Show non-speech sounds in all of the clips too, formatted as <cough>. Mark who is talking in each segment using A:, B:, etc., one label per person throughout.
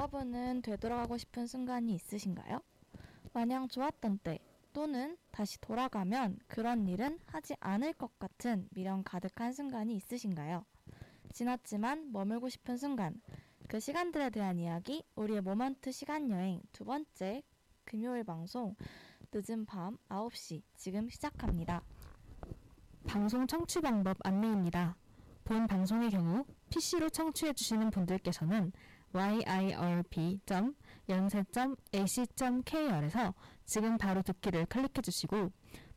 A: 여러분은 되돌아가고 싶은 순간이 있으신가요? 마냥 좋았던 때 또는 다시 돌아가면 그런 일은 하지 않을 것 같은 미련 가득한 순간이 있으신가요? 지났지만 머물고 싶은 순간, 그 시간들에 대한 이야기, 우리의 모먼트 시간 여행 두 번째 금요일 방송 늦은 밤 9시 지금 시작합니다.
B: 방송 청취 방법 안내입니다. 본 방송의 경우 PC로 청취해 주시는 분들께서는 yirb.yonsei.ac.kr에서 지금 바로 듣기를 클릭해 주시고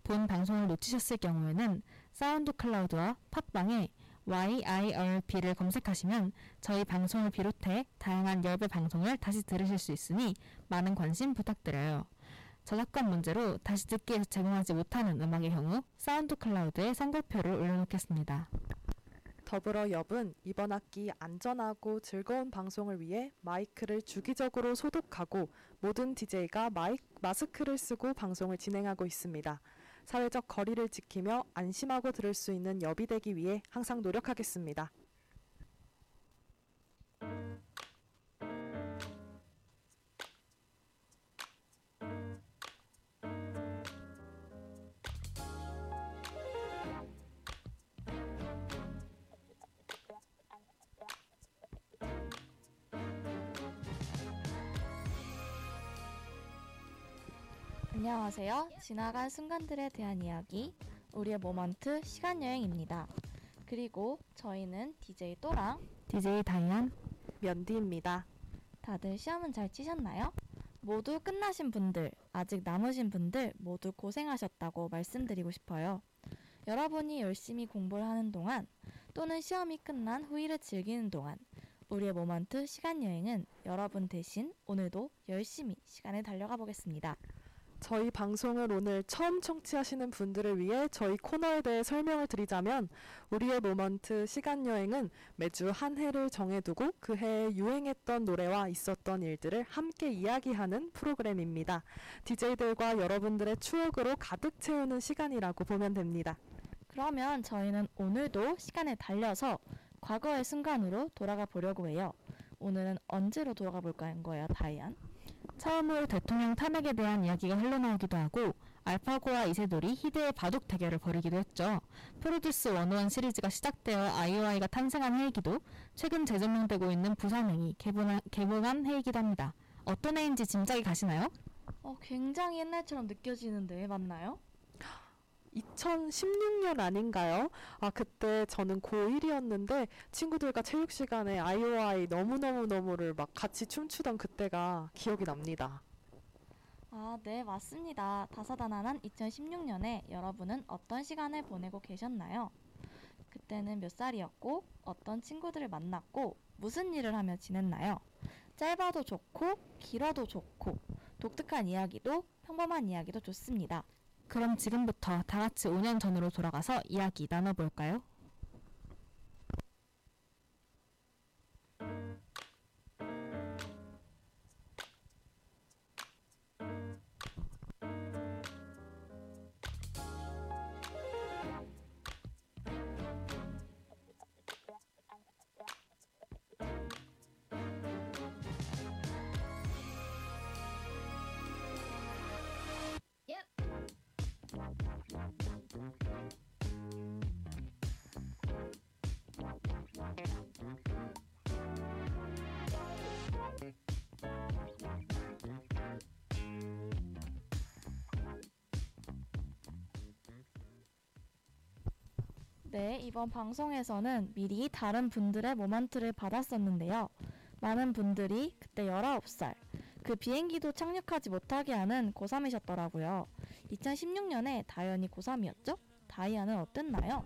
B: 본 방송을 놓치셨을 경우에는 SoundCloud와 팟빵에 YIRB를 검색하시면 저희 방송을 비롯해 다양한 엽의 방송을 다시 들으실 수 있으니 많은 관심 부탁드려요. 저작권 문제로 다시 듣기에서 제공하지 못하는 음악의 경우 SoundCloud에 선곡표를 올려놓겠습니다.
C: 더불어 엽은 이번 학기 안전하고 즐거운 방송을 위해 마이크를 주기적으로 소독하고 모든 DJ가 마이, 마스크를 쓰고 방송을 진행하고 있습니다. 사회적 거리를 지키며 안심하고 들을 수 있는 엽이 되기 위해 항상 노력하겠습니다.
A: 안녕하세요. 지나간 순간들에 대한 이야기, 우리의 모먼트 시간 여행입니다. 그리고 저희는 DJ 또랑
B: DJ 다이안
C: 면디입니다.
A: 다들 시험은 잘 치셨나요? 모두 끝나신 분들, 아직 남으신 분들 모두 고생하셨다고 말씀드리고 싶어요. 여러분이 열심히 공부를 하는 동안 또는 시험이 끝난 후일을 즐기는 동안 우리의 모먼트 시간 여행은 여러분 대신 오늘도 열심히 시간을 달려가 보겠습니다.
C: 저희 방송을 오늘 처음 청취하시는 분들을 위해 저희 코너에 대해 설명을 드리자면 우리의 모먼트 시간 여행은 매주 한 해를 정해두고 그 해에 유행했던 노래와 있었던 일들을 함께 이야기하는 프로그램입니다. DJ들과 여러분들의 추억으로 가득 채우는 시간이라고 보면 됩니다.
A: 그러면 저희는 오늘도 시간을 달려서 과거의 순간으로 돌아가 보려고 해요. 오늘은 언제로 돌아가 볼까 한 거예요, 다이안?
B: 처음으로 대통령 탄핵에 대한 이야기가 흘러나오기도 하고 알파고와 이세돌이 희대의 바둑 대결을 벌이기도 했죠. 프로듀스 101 시리즈가 시작되어 아이오아이가 탄생한 해이기도 최근 재조명되고 있는 부산행이 개봉한, 개봉한 해이기도 합니다. 어떤 해인지 짐작이 가시나요?
A: 어, 굉장히 옛날처럼 느껴지는데 맞나요?
C: 2016년 아닌가요? 아, 그때 저는 고1이었는데 친구들과 체육 시간에 아이오아이 너무너무너무를 막 같이 춤추던 그때가 기억이 납니다.
A: 아, 네, 맞습니다. 다사다난한 2016년에 여러분은 어떤 시간을 보내고 계셨나요? 그때는 몇 살이었고, 어떤 친구들을 만났고, 무슨 일을 하며 지냈나요? 짧아도 좋고, 길어도 좋고, 독특한 이야기도, 평범한 이야기도 좋습니다.
B: 그럼 지금부터 다 같이 5년 전으로 돌아가서 이야기 나눠볼까요?
A: 네, 이번 방송에서는 미리 다른 분들의 모먼트를 받았었는데요. 많은 분들이 그때 19살, 그 비행기도 착륙하지 못하게 하는 고3이셨더라고요. 2016년에 다이언이 고3이었죠? 다이안은 어땠나요?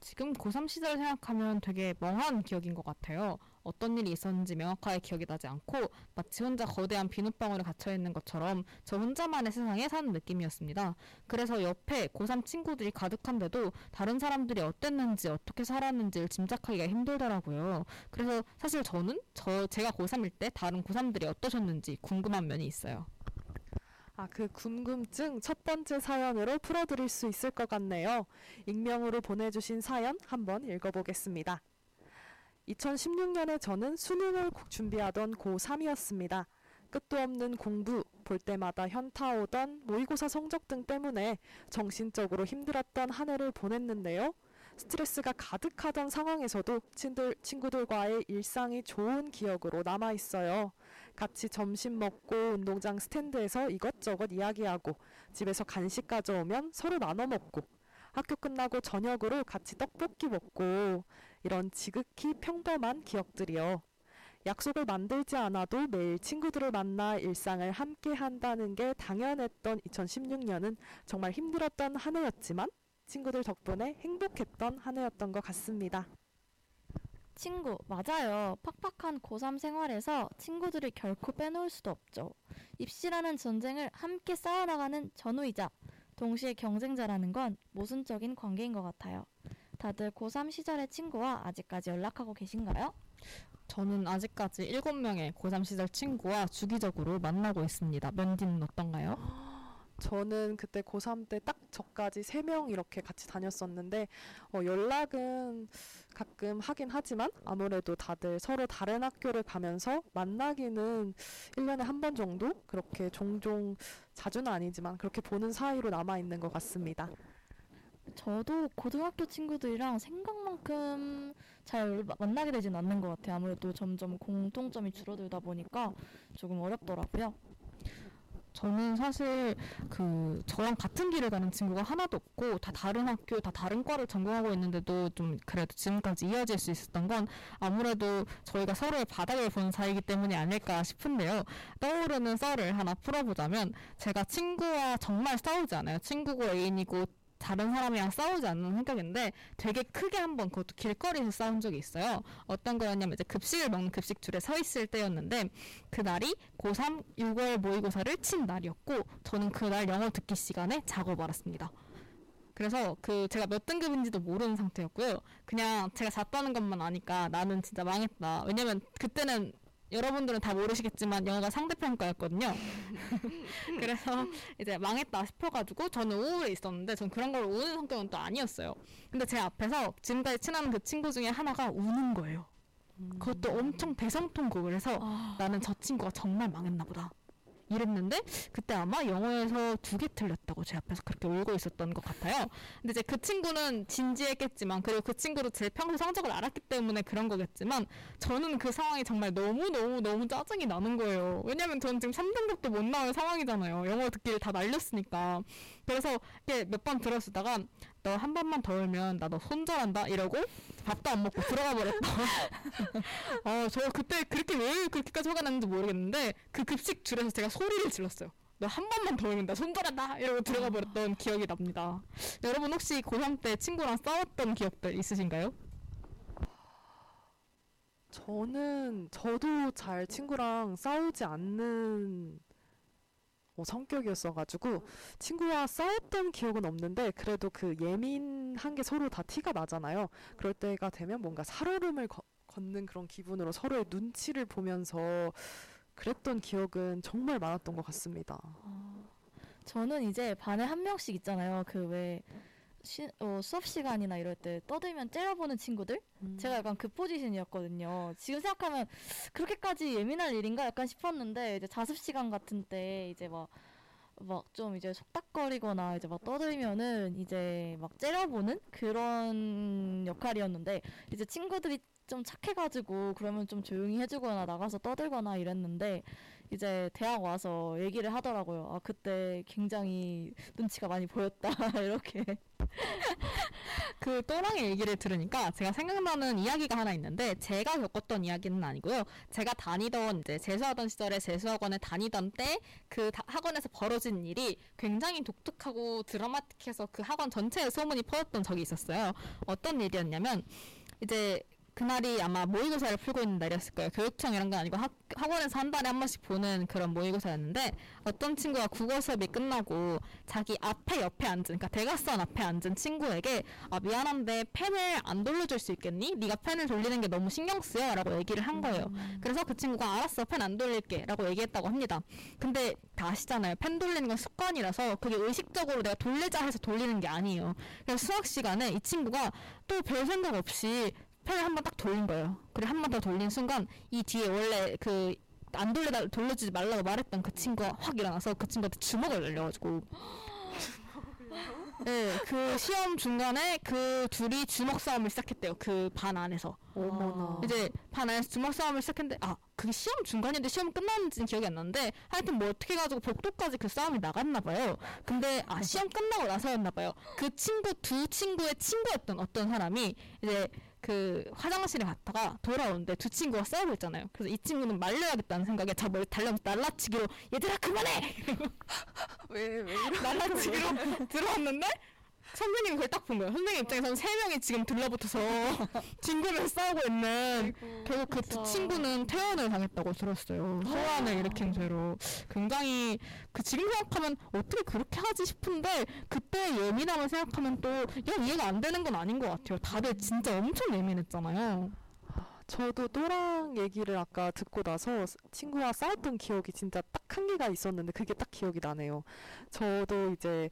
B: 지금 고3 시절 생각하면 되게 멍한 기억인 것 같아요. 어떤 일이 있었는지 명확하게 기억이 나지 않고 마치 혼자 거대한 비눗방울에 갇혀 있는 것처럼 저 혼자만의 세상에 사는 느낌이었습니다. 그래서 옆에 고3 친구들이 가득한데도 다른 사람들이 어땠는지 어떻게 살았는지를 짐작하기가 힘들더라고요. 그래서 사실 저는 저 제가 고3일 때 다른 고3들이 어떠셨는지 궁금한 면이 있어요.
C: 아, 그 궁금증 첫 번째 사연으로 풀어드릴 수 있을 것 같네요. 익명으로 보내주신 사연 한번 읽어보겠습니다. 2016년에 저는 수능을 고- 준비하던 고3이었습니다. 끝도 없는 공부, 볼 때마다 현타 오던 모의고사 성적 등 때문에 정신적으로 힘들었던 한 해를 보냈는데요. 스트레스가 가득하던 상황에서도 친들, 친구들과의 일상이 좋은 기억으로 남아 있어요. 같이 점심 먹고 운동장 스탠드에서 이것저것 이야기하고 집에서 간식 가져오면 서로 나눠 먹고 학교 끝나고 저녁으로 같이 떡볶이 먹고 이런 지극히 평범한 기억들이요. 약속을 만들지 않아도 매일 친구들을 만나 일상을 함께 한다는 게 당연했던 2016년은 정말 힘들었던 한 해였지만 친구들 덕분에 행복했던 한 해였던 것 같습니다.
A: 친구, 맞아요. 팍팍한 고3 생활에서 친구들을 결코 빼놓을 수도 없죠. 입시라는 전쟁을 함께 싸워나가는 전우이자 동시에 경쟁자라는 건 모순적인 관계인 것 같아요. 다들 고3 시절의 친구와 아직까지 연락하고 계신가요?
B: 저는 아직까지 7명의 고3 시절 친구와 주기적으로 만나고 있습니다. 면디는 어떤가요? <gasps>
C: 저는 그때 고3 때 딱 저까지 3명 이렇게 같이 다녔었는데 어, 연락은 가끔 하긴 하지만 아무래도 다들 서로 다른 학교를 가면서 만나기는 1년에 한 번 정도 그렇게 종종 자주는 아니지만 그렇게 보는 사이로 남아 있는 것 같습니다.
A: 저도 고등학교 친구들이랑 생각만큼 잘 마- 만나게 되진 않는 것 같아요. 아무래도 점점 공통점이 줄어들다 보니까 조금 어렵더라고요.
B: 저는 사실 그 저랑 같은 길을 가는 친구가 하나도 없고 다 다른 학교, 다 다른 과를 전공하고 있는데도 좀 그래도 지금까지 이어질 수 있었던 건 아무래도 저희가 서로의 바닥을 보는 사이이기 때문이 아닐까 싶은데요. 떠오르는 썰을 하나 풀어보자면 제가 친구와 정말 싸우지 않아요. 친구고 애인이고 다른 사람이랑 싸우지 않는 성격인데 되게 크게 한번 그것도 길거리에서 싸운 적이 있어요. 어떤 거였냐면 이제 급식을 먹는 급식 줄에 서 있을 때였는데 그날이 고3 6월 모의고사를 친 날이었고 저는 그날 영어 듣기 시간에 자고 말았습니다. 그래서 그 제가 몇 등급인지도 모르는 상태였고요. 그냥 제가 잤다는 것만 아니까 나는 진짜 망했다. 왜냐면 그때는 여러분들은 다 모르시겠지만 영어가 상대평가였거든요. <laughs> 그래서 이제 망했다 싶어가지고 저는 우울해 있었는데 전 그런 걸 우는 성격은 또 아니었어요. 근데 제 앞에서 지금까지 친한 그 친구 중에 하나가 우는 거예요. 그것도 엄청 대성통곡을 해서
A: 아,
B: 나는 저 친구가 정말 망했나 보다. 이랬는데 그때 아마 영어에서 두 개 틀렸다고 제 앞에서 그렇게 울고 있었던 것 같아요. 근데 이제 그 친구는 진지했겠지만 그리고 그 친구도 제 평소 성적을 알았기 때문에 그런 거겠지만 저는 그 상황이 정말 너무 너무 너무 짜증이 나는 거예요. 왜냐면 저는 지금 3등급도 못 나오는 상황이잖아요. 영어 듣기를 다 날렸으니까. 그래서 이렇게 몇 번 들었다가 너 한 번만 더 울면 나 너 손절한다 이러고 밥도 안 먹고 들어가 버렸다. <laughs> 어, 저 그때 그렇게 왜 그렇게까지 화가 났는지 모르겠는데 그 급식 줄에서 제가 소리를 질렀어요. 너 한 번만 더 울면 나 손절한다 이러고 들어가 버렸던 기억이 납니다. 여러분 혹시 고3 때 친구랑 싸웠던 기억들 있으신가요?
C: 저는 저도 잘 친구랑 싸우지 않는 어, 성격이었어가지고 친구와 싸웠던 기억은 없는데 그래도 그 예민한 게 서로 다 티가 나잖아요. 그럴 때가 되면 뭔가 살얼음을 거- 걷는 그런 기분으로 서로의 눈치를 보면서 그랬던 기억은 정말 많았던 것 같습니다.
A: 아, 저는 이제 반에 한 명씩 있잖아요. 그 왜 어, 수업 시간이나 이럴 때 떠들면 째려보는 친구들? 제가 약간 그 포지션이었거든요. 지금 생각하면 그렇게까지 예민할 일인가 약간 싶었는데 이제 자습 시간 같은 때 이제 막 막 좀 이제 속닥거리거나 이제 막 떠들면은 이제 막 째려보는 그런 역할이었는데 이제 친구들이 좀 착해가지고 그러면 좀 조용히 해주거나 나가서 떠들거나 이랬는데 이제 대학 와서 얘기를 하더라고요. 아 그때 굉장히 눈치가 많이 보였다 <laughs> 이렇게.
B: 그 또랑의 얘기를 들으니까 제가 생각나는 이야기가 하나 있는데 제가 겪었던 이야기는 아니고요. 제가 다니던 이제 재수하던 시절에 재수학원에 다니던 때 그 학원에서 벌어진 일이 굉장히 독특하고 드라마틱해서 그 학원 전체에 소문이 퍼졌던 적이 있었어요. 어떤 일이었냐면 이제 그날이 아마 모의고사를 풀고 있는 날이었을 거예요. 교육청 이런 건 아니고 학, 학원에서 한 달에 한 번씩 보는 그런 모의고사였는데 어떤 친구가 국어 수업이 끝나고 자기 앞에 옆에 앉은 그러니까 대각선 앞에 앉은 친구에게 아 미안한데 펜을 안 돌려줄 수 있겠니? 네가 펜을 돌리는 게 너무 신경 쓰여라고 얘기를 한 거예요. 그래서 그 친구가 알았어 펜 안 돌릴게라고 얘기했다고 합니다. 근데 다 아시잖아요. 펜 돌리는 건 습관이라서 그게 의식적으로 내가 돌리자 해서 돌리는 게 아니에요. 그래서 수학 시간에 이 친구가 또 별 생각 없이 펜을 한 번 딱 돌린 거예요. 그리고 한 번 더 돌린 순간 이 뒤에 원래 그 안 돌려다 돌려주지 말라고 말했던 그 친구가 확 일어나서 그 친구한테 주먹을 날려가지고 네, 그 시험 중간에 그 둘이 주먹 싸움을 시작했대요. 그 반 안에서.
C: 어머나.
B: 이제 반 안에서 주먹 싸움을 시작했는데 아 그게 시험 중간인데 시험 끝났는지는 기억이 안 나는데 하여튼 뭐 어떻게 해가지고 복도까지 그 싸움이 나갔나 봐요. 근데 아 시험 끝나고 나서였나 봐요. 그 친구 두 친구의 친구였던 어떤 사람이 이제 그 화장실에 갔다가 돌아오는데 두 친구가 싸우고 있잖아요. 그래서 이 친구는 말려야겠다는 생각에 저 머리 달려서 날라치기로 얘들아 그만해
C: 왜왜? <laughs>
B: 날라치기로 들어왔는데 선생님이 그걸 딱본 거예요. 선생님 입장에서는 세 명이 지금 들러붙어서 <laughs> 뒹굴며 싸우고 있는 결국 그 두
A: 그쵸.
B: 친구는 퇴원을 당했다고 들었어요. 소환을 일으킨 죄로. 굉장히 그 지금 생각하면 어떻게 그렇게 하지 싶은데 그때 예민함을 생각하면 또 야, 이해가 안 되는 건 아닌 것 같아요. 다들 진짜 엄청 예민했잖아요.
C: 저도 또랑 얘기를 아까 듣고 나서 스- 친구와 싸웠던 기억이 진짜 딱 한 개가 있었는데 그게 딱 기억이 나네요. 저도 이제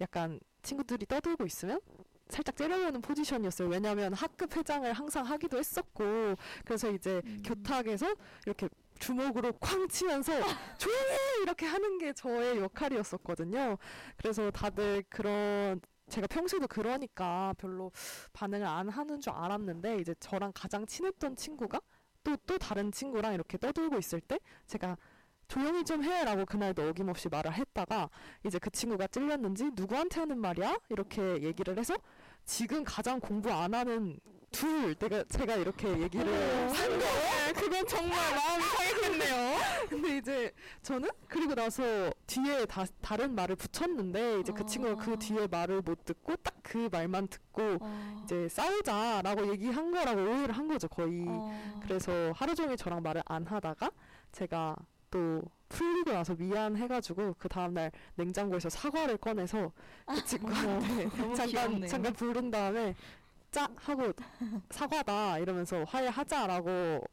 C: 약간 친구들이 떠들고 있으면 살짝 째려보는 포지션이었어요. 왜냐하면 학급 회장을 항상 하기도 했었고 그래서 이제
A: 음.
C: 교탁에서 이렇게 주먹으로 쾅 치면서 <laughs> 조용히 이렇게 하는 게 저의 역할이었었거든요. 그래서 다들 그런 제가 평소에도 그러니까 별로 반응을 안 하는 줄 알았는데 이제 저랑 가장 친했던 친구가 또또 다른 친구랑 이렇게 떠들고 있을 때 제가 조용히 좀 해라고 그날도 어김없이 말을 했다가 이제 그 친구가 찔렸는지 누구한테 하는 말이야 이렇게 얘기를 해서 지금 가장 공부 안 하는 둘 내가 제가 이렇게 얘기를 한 거예요.
B: 그건 정말 마음이 상했겠네요. <laughs>
C: 근데 이제 저는 그리고 나서 뒤에 다, 다른 말을 붙였는데 이제 그 친구가 그
A: 아.
C: 뒤에 말을 못 듣고 딱 그 말만 듣고
A: 어,
C: 이제 싸우자라고 얘기한 거라고 오해를 한 거죠 거의.
A: 어.
C: 그래서 하루 종일 저랑 말을 안 하다가 제가 또 풀리고 나서 미안해가지고 그 다음날 냉장고에서 사과를 꺼내서 그 친구한테 <laughs> 잠깐
A: 귀엽네요.
C: 잠깐 부른 다음에 짜 하고 사과다 이러면서 화해하자라고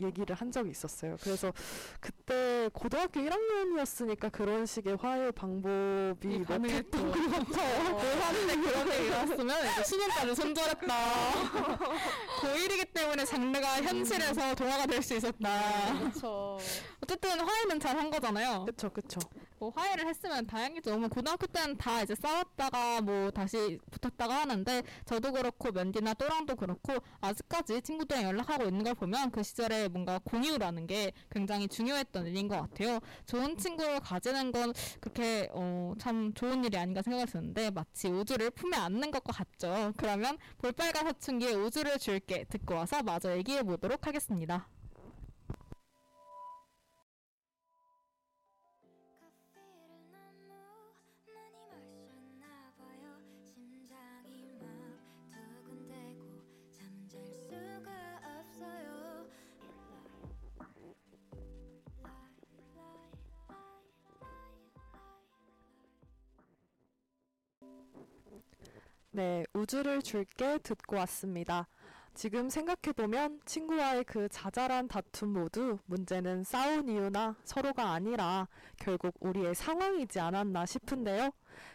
C: 얘기를 한 적이 있었어요. 그래서 그때 고등학교 1학년이었으니까 그런 식의 화해 방법이 몇
B: 가능했죠.
C: 했던 것 같아요.
B: 고3 때 그런 일이 일어났으면 이제 수능까지 손절했다. <laughs> 고1이기 때문에 장르가 현실에서 동화가 될 수 있었다.
A: 그렇죠.
B: 어쨌든 화해는 잘 한 거잖아요.
C: 그쵸 그쵸.
B: 뭐 화해를 했으면 다행이죠. 뭐 고등학교 때는 다 이제 싸웠다가 뭐 다시 붙었다가 하는데 저도 그렇고 면디나 또랑도 그렇고 아직까지 친구들이랑 연락하고 있는 걸 보면 그 시절에 뭔가 공유라는 게 굉장히 중요했던 일인 것 같아요. 좋은 친구를 가지는 건 그렇게 어, 참 좋은 일이 아닌가 생각을 드는데 마치 우주를 품에 안는 것과 같죠. 그러면 볼빨간 사춘기의 우주를 줄게 듣고 와서 마저 얘기해 보도록 하겠습니다.
C: 네, 우주를 줄게 듣고 왔습니다. 지금 생각해보면 친구와의 그 자잘한 다툼 모두 문제는 싸운 이유나 서로가 아니라 결국 우리의 상황이지 않았나 싶은데요.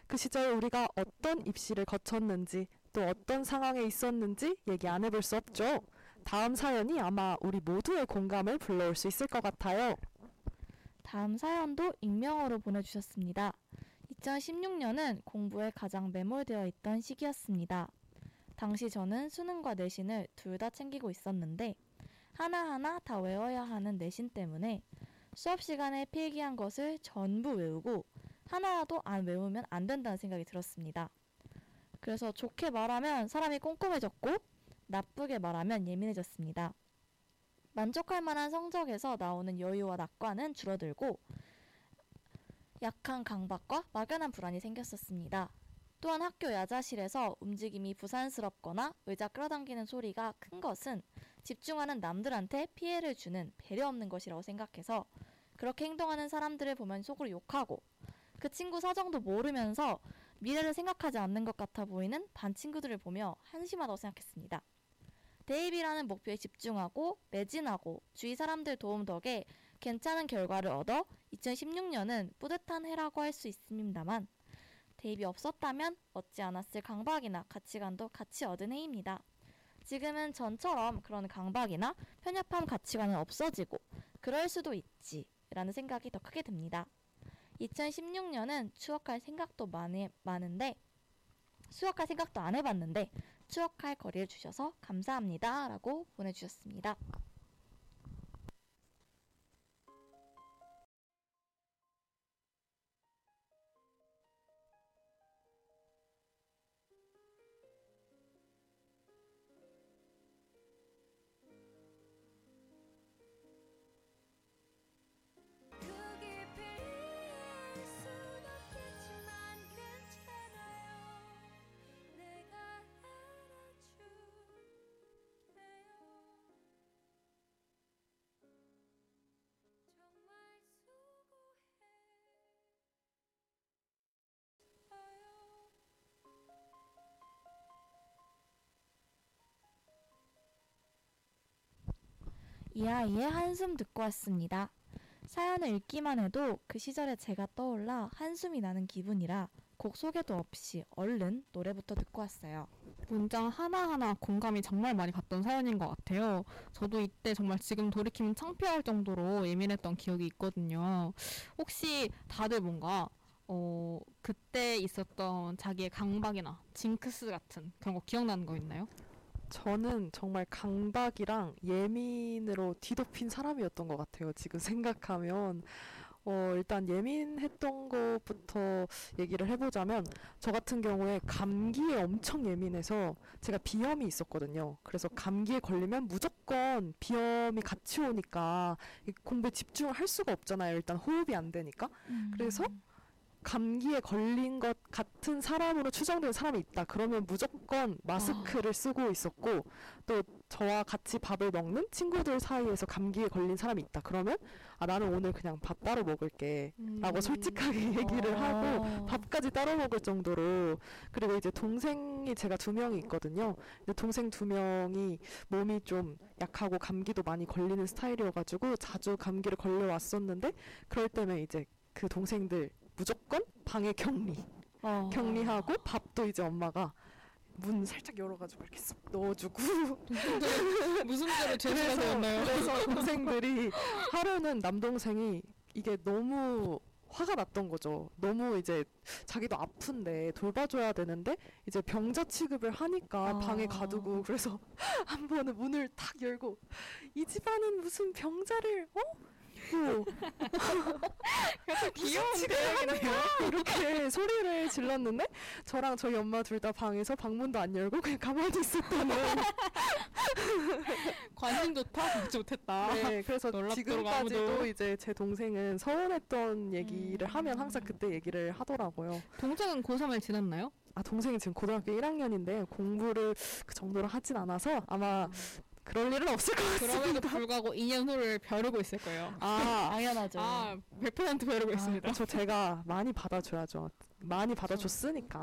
C: 그 시절 우리가 어떤 입시를 거쳤는지 또 어떤 상황에 있었는지 얘기 안 해볼 수 없죠. 다음 사연이 아마 우리 모두의 공감을 불러올 수 있을 것 같아요.
A: 다음 사연도 익명으로 보내주셨습니다. 2016년은 공부에 가장 매몰되어 있던 시기였습니다. 당시 저는 수능과 내신을 둘 다 챙기고 있었는데 하나하나 다 외워야 하는 내신 때문에 수업 시간에 필기한 것을 전부 외우고 하나라도 안 외우면 안 된다는 생각이 들었습니다. 그래서 좋게 말하면 사람이 꼼꼼해졌고 나쁘게 말하면 예민해졌습니다. 만족할 만한 성적에서 나오는 여유와 낙관은 줄어들고 약한 강박과 막연한 불안이 생겼었습니다. 또한 학교 야자실에서 움직임이 부산스럽거나 의자 끌어당기는 소리가 큰 것은 집중하는 남들한테 피해를 주는 배려 없는 것이라고 생각해서 그렇게 행동하는 사람들을 보면 속으로 욕하고 그 친구 사정도 모르면서 미래를 생각하지 않는 것 같아 보이는 반 친구들을 보며 한심하다고 생각했습니다. 대입이라는 목표에 집중하고 매진하고 주위 사람들 도움 덕에 괜찮은 결과를 얻어 2016년은 뿌듯한 해라고 할 수 있습니다만 대입이 없었다면 얻지 않았을 강박이나 가치관도 같이 얻은 해입니다. 지금은 전처럼 그런 강박이나 편협함 가치관은 없어지고 그럴 수도 있지라는 생각이 더 크게 듭니다. 2016년은 추억할 생각도 많이, 많은데 추억할 생각도 안 해봤는데 추억할 거리를 주셔서 감사합니다 라고 보내주셨습니다.
D: 이
A: 아이의 한숨 듣고 왔습니다. 사연을 읽기만 해도 그 시절의 제가 떠올라 한숨이 나는 기분이라 곡 소개도 없이 얼른 노래부터 듣고 왔어요.
B: 문장 하나하나 공감이 정말 많이 갔던 사연인 것 같아요. 저도 이때 정말 지금 돌이키면 창피할 정도로 예민했던 기억이 있거든요. 혹시 다들 뭔가 어 그때 있었던 자기의 강박이나 징크스 같은 그런 거 기억나는 거 있나요?
C: 저는 정말 강박이랑 예민으로 뒤덮인 사람이었던 것 같아요. 지금 생각하면. 어, 일단 예민했던 것부터 얘기를 해보자면, 저 같은 경우에 감기에 엄청 예민해서 제가 비염이 있었거든요. 그래서 감기에 걸리면 무조건 비염이 같이 오니까 이 공부에 집중을 할 수가 없잖아요. 일단 호흡이 안 되니까. 그래서 감기에 걸린 것 같은 사람으로 추정되는 사람이 있다. 그러면 무조건 마스크를 쓰고 있었고 또 저와 같이 밥을 먹는 친구들 사이에서 감기에 걸린 사람이 있다. 그러면 아 나는 오늘 그냥 밥 따로 먹을게. 라고 솔직하게 <laughs> 얘기를 하고
A: 어.
C: 밥까지 따로 먹을 정도로 그리고 이제 동생이 제가 두 명이 있거든요. 근데 동생 두 명이 몸이 좀 약하고 감기도 많이 걸리는 스타일이어가지고 자주 감기를 걸려 왔었는데 그럴 때면 이제 그 동생들 무조건 방에 격리
A: 어.
C: 격리하고 밥도 이제 엄마가 문 살짝 열어가지고 이렇게 쓱 넣어주고 <laughs>
B: 무슨 죄로
C: 그래서, 그래서 동생들이 하루는 남동생이 이게 너무 화가 났던 거죠. 너무 이제 자기도 아픈데 돌봐줘야 되는데 이제 병자 취급을 하니까
A: 아.
C: 방에 가두고 그래서 <laughs> 한 번은 문을 탁 열고 이 집안은 무슨 병자를 어? 뭐
B: 귀여운데 <laughs>
C: 이렇게 소리를 질렀는데 저랑 저희 엄마 둘 다 방에서 방문도 안 열고 그냥 가만히 있었다는 <laughs>
B: 관심도 다 받지 못했다.
C: 네, 그래서
B: 놀랍도록
C: 지금까지도
B: 아무도.
C: 이제 제 동생은 서운했던 얘기를
A: 음.
C: 하면 항상 그때 얘기를 하더라고요.
B: 동생은 고3을 지났나요?
C: 아 동생이 지금 고등학교 1학년인데 공부를 그 정도로 하진 않아서 아마 그럴 일은 없을 것
B: 그럼에도
C: 같습니다.
B: 불구하고 2년 후를 벼르고 있을 거예요.
C: 아,
A: 당연하죠.
B: 아, 100% 벼르고 있습니다.
C: 저 제가 많이 받아줘야죠. 많이 받아줬으니까.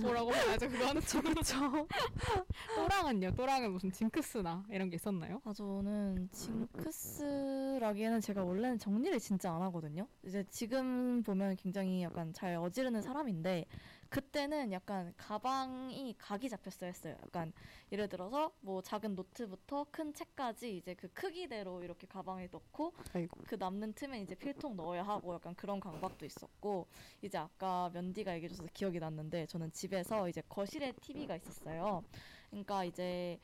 B: 뭐라고 말하죠? 그거는 <laughs>
C: 그렇죠. <laughs>
B: 또랑은요? 또랑은 무슨 징크스나 이런 게 있었나요?
A: 아, 저는 징크스라기에는 제가 원래는 정리를 진짜 안 하거든요. 이제 지금 보면 굉장히 약간 잘 어지르는 사람인데 그때는 약간 가방이 각이 잡혔어야 했어요. 약간 예를 들어서 뭐 작은 노트부터 큰 책까지 이제 그 크기대로 이렇게 가방에 넣고
C: 아이고.
A: 그 남는 틈에 이제 필통 넣어야 하고 약간 그런 강박도 있었고 이제 아까 면디가 얘기해줘서 기억이 났는데 저는 집에서 이제 거실에 TV가 있었어요. 그러니까 이제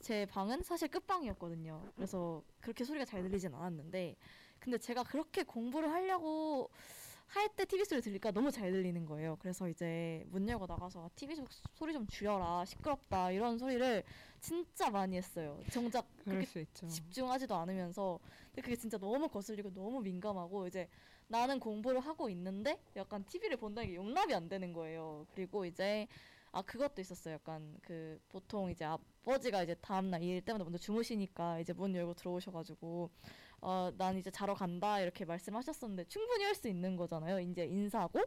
A: 제 방은 사실 끝방이었거든요. 그래서 그렇게 소리가 잘 들리진 않았는데 근데 제가 그렇게 공부를 하려고 할 때 TV 소리 들리니까 너무 잘 들리는 거예요. 그래서 이제 문 열고 나가서 TV 좀 소리 좀 줄여라 시끄럽다 이런 소리를 진짜 많이 했어요. 정작 그렇게. 집중하지도 않으면서 근데 그게 진짜 너무 거슬리고 너무 민감하고 이제 나는 공부를 하고 있는데 약간 TV를 본다는 게 용납이 안 되는 거예요. 그리고 이제 아 그것도 있었어요. 약간 그 보통 이제 아버지가 이제 다음날 일 때문에 먼저 주무시니까 이제 문 열고 들어오셔가지고 어난 이제 자러 간다 이렇게 말씀하셨었는데 충분히 할 수 있는 거잖아요. 이제 인사하고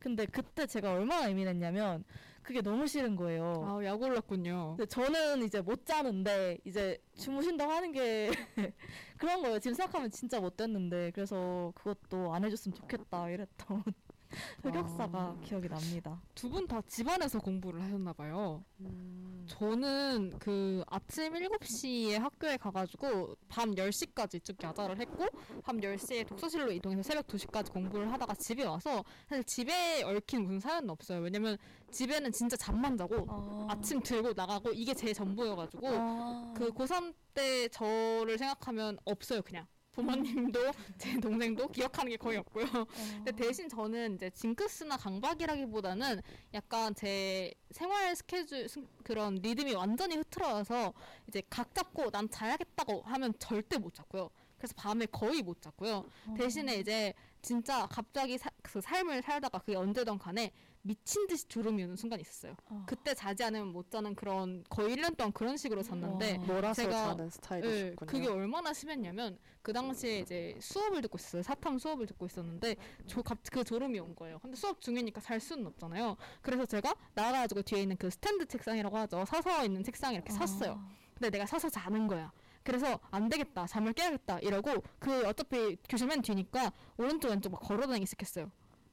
A: 근데 그때 제가 얼마나 예민했냐면 그게 너무 싫은 거예요.
B: 아, 약 올랐군요.
A: 근데 저는 이제 못 자는데 이제 주무신다고 하는 게 <laughs> 그런 거예요. 지금 생각하면 진짜 못 됐는데 그래서 그것도 안 해줬으면 좋겠다 이랬던 <laughs> 흑역사가 기억이 납니다.
B: 두 분 다 집안에서 공부를 하셨나 봐요.
C: 음,
B: 저는 그 아침 7시에 학교에 가가지고 밤 10시까지 쭉 야자를 했고 밤 10시에 독서실로 이동해서 새벽 2시까지 공부를 하다가 집에 와서 사실 집에 얽힌 무슨 사연은 없어요. 왜냐면 집에는 진짜 잠만 자고
A: 어.
B: 아침 들고 나가고 이게 제 전부여가지고
A: 아.
B: 그 고3 때 저를 생각하면 없어요 그냥 부모님도 <laughs> 제 동생도 기억하는 게 거의 없고요.
A: 어.
B: 근데 대신 저는 이제 징크스나 강박이라기보다는 약간 제 생활 스케줄 스- 그런 리듬이 완전히 흐트러져서 이제 각 잡고 난 자야겠다고 하면 절대 못 잤고요. 그래서 밤에 거의 못 잤고요.
A: 어.
B: 대신에 이제 진짜 갑자기 사- 그 삶을 살다가 그게 언제든 간에 미친 듯이 졸음이 오는 순간이 있었어요.
A: 어.
B: 그때 자지 않으면 못 자는 그런 거의 1년 동안 그런 식으로 잤는데
A: 와.
C: 몰아서
B: 제가-
C: 자는
B: 예,
C: 스타일이셨군요.
B: 그게 얼마나 심했냐면 그 당시에 이제 수업을 듣고 있었어요. 사탐 수업을 듣고 있었는데 조, 갑, 그 졸음이 온 거예요. 근데 수업 중이니까 잘 수는 없잖아요. 그래서 제가 나가가지고 뒤에 있는 그 스탠드 책상이라고 하죠. 서서 있는 책상 이렇게 샀어요.
A: 아.
B: 근데 내가 서서 자는 거야. 그래서 안 되겠다. 잠을 깨야겠다. 이러고 그 어차피 교실 맨 뒤니까 오른쪽 왼쪽 막 걸어다니기 시작했어요.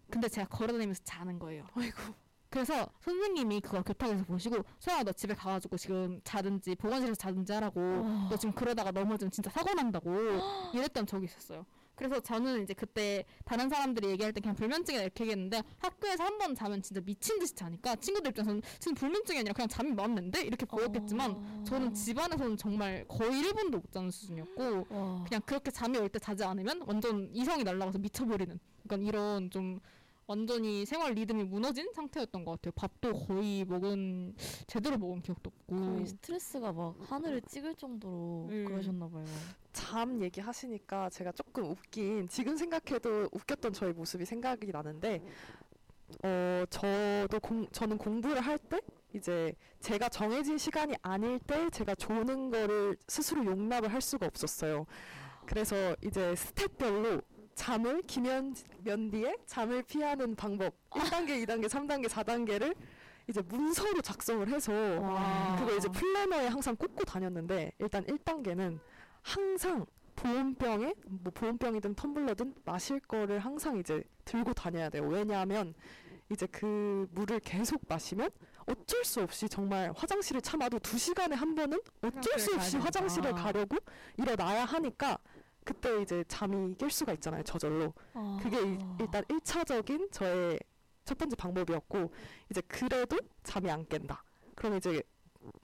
B: 근데 제가 걸어다니면서 자는 거예요.
C: 아이고.
B: 그래서 선생님이 그거 교탁에서 보시고 소영아 너 집에 가가지고 지금 자든지 보건실에서 자든지 하라고
A: 어.
B: 너 지금 그러다가 넘어지면 진짜 사고 난다고 <gasps> 이랬던 적이 있었어요. 그래서 저는 이제 그때 다른 사람들이 얘기할 때 그냥 불면증이다 이렇게 얘기했는데 학교에서 한 번 자면 진짜 미친 듯이 자니까 친구들 입장에서는 지금 불면증이 아니라 그냥 잠이 왔는데 이렇게 보였겠지만
A: 어.
B: 저는 집안에서는 정말 거의 1분도 못 자는 수준이었고
A: 와.
B: 그냥 그렇게 잠이 올 때 자지 않으면 완전 이성이 날아가서 미쳐버리는 그러니까 이런 좀 완전히 생활 리듬이 무너진 상태였던 것 같아요. 밥도 거의 먹은 제대로 먹은 기억도 없고
A: 거의 스트레스가 막 하늘을 찍을 정도로
B: 음.
A: 그러셨나 봐요.
C: 잠 얘기하시니까 제가 조금 웃긴 지금 생각해도 웃겼던 저의 모습이 생각이 나는데 어 저도 공 저는 공부를 할 때 이제 제가 정해진 시간이 아닐 때 제가 조는 거를 스스로 용납을 할 수가 없었어요. 그래서 이제 스텝별로 잠을 기면 뒤에 잠을 피하는 방법 1단계, 2단계, 3단계, 4단계를 이제 문서로 작성을 해서
B: 와.
C: 그거 이제 플래너에 항상 꽂고 다녔는데 일단 1단계는 항상 보온병에 뭐 보온병이든 텀블러든 마실 거를 항상 이제 들고 다녀야 돼요. 왜냐하면 이제 그 물을 계속 마시면 어쩔 수 없이 정말 화장실을 참아도 두 시간에 한 번은 어쩔 수 없이 화장실을. 가려고 일어나야 하니까 그때 이제 잠이 깰 수가 있잖아요. 저절로.
A: 아.
C: 그게 일- 일단 1차적인 저의 첫 번째 방법이었고 이제 그래도 잠이 안 깬다. 그럼 이제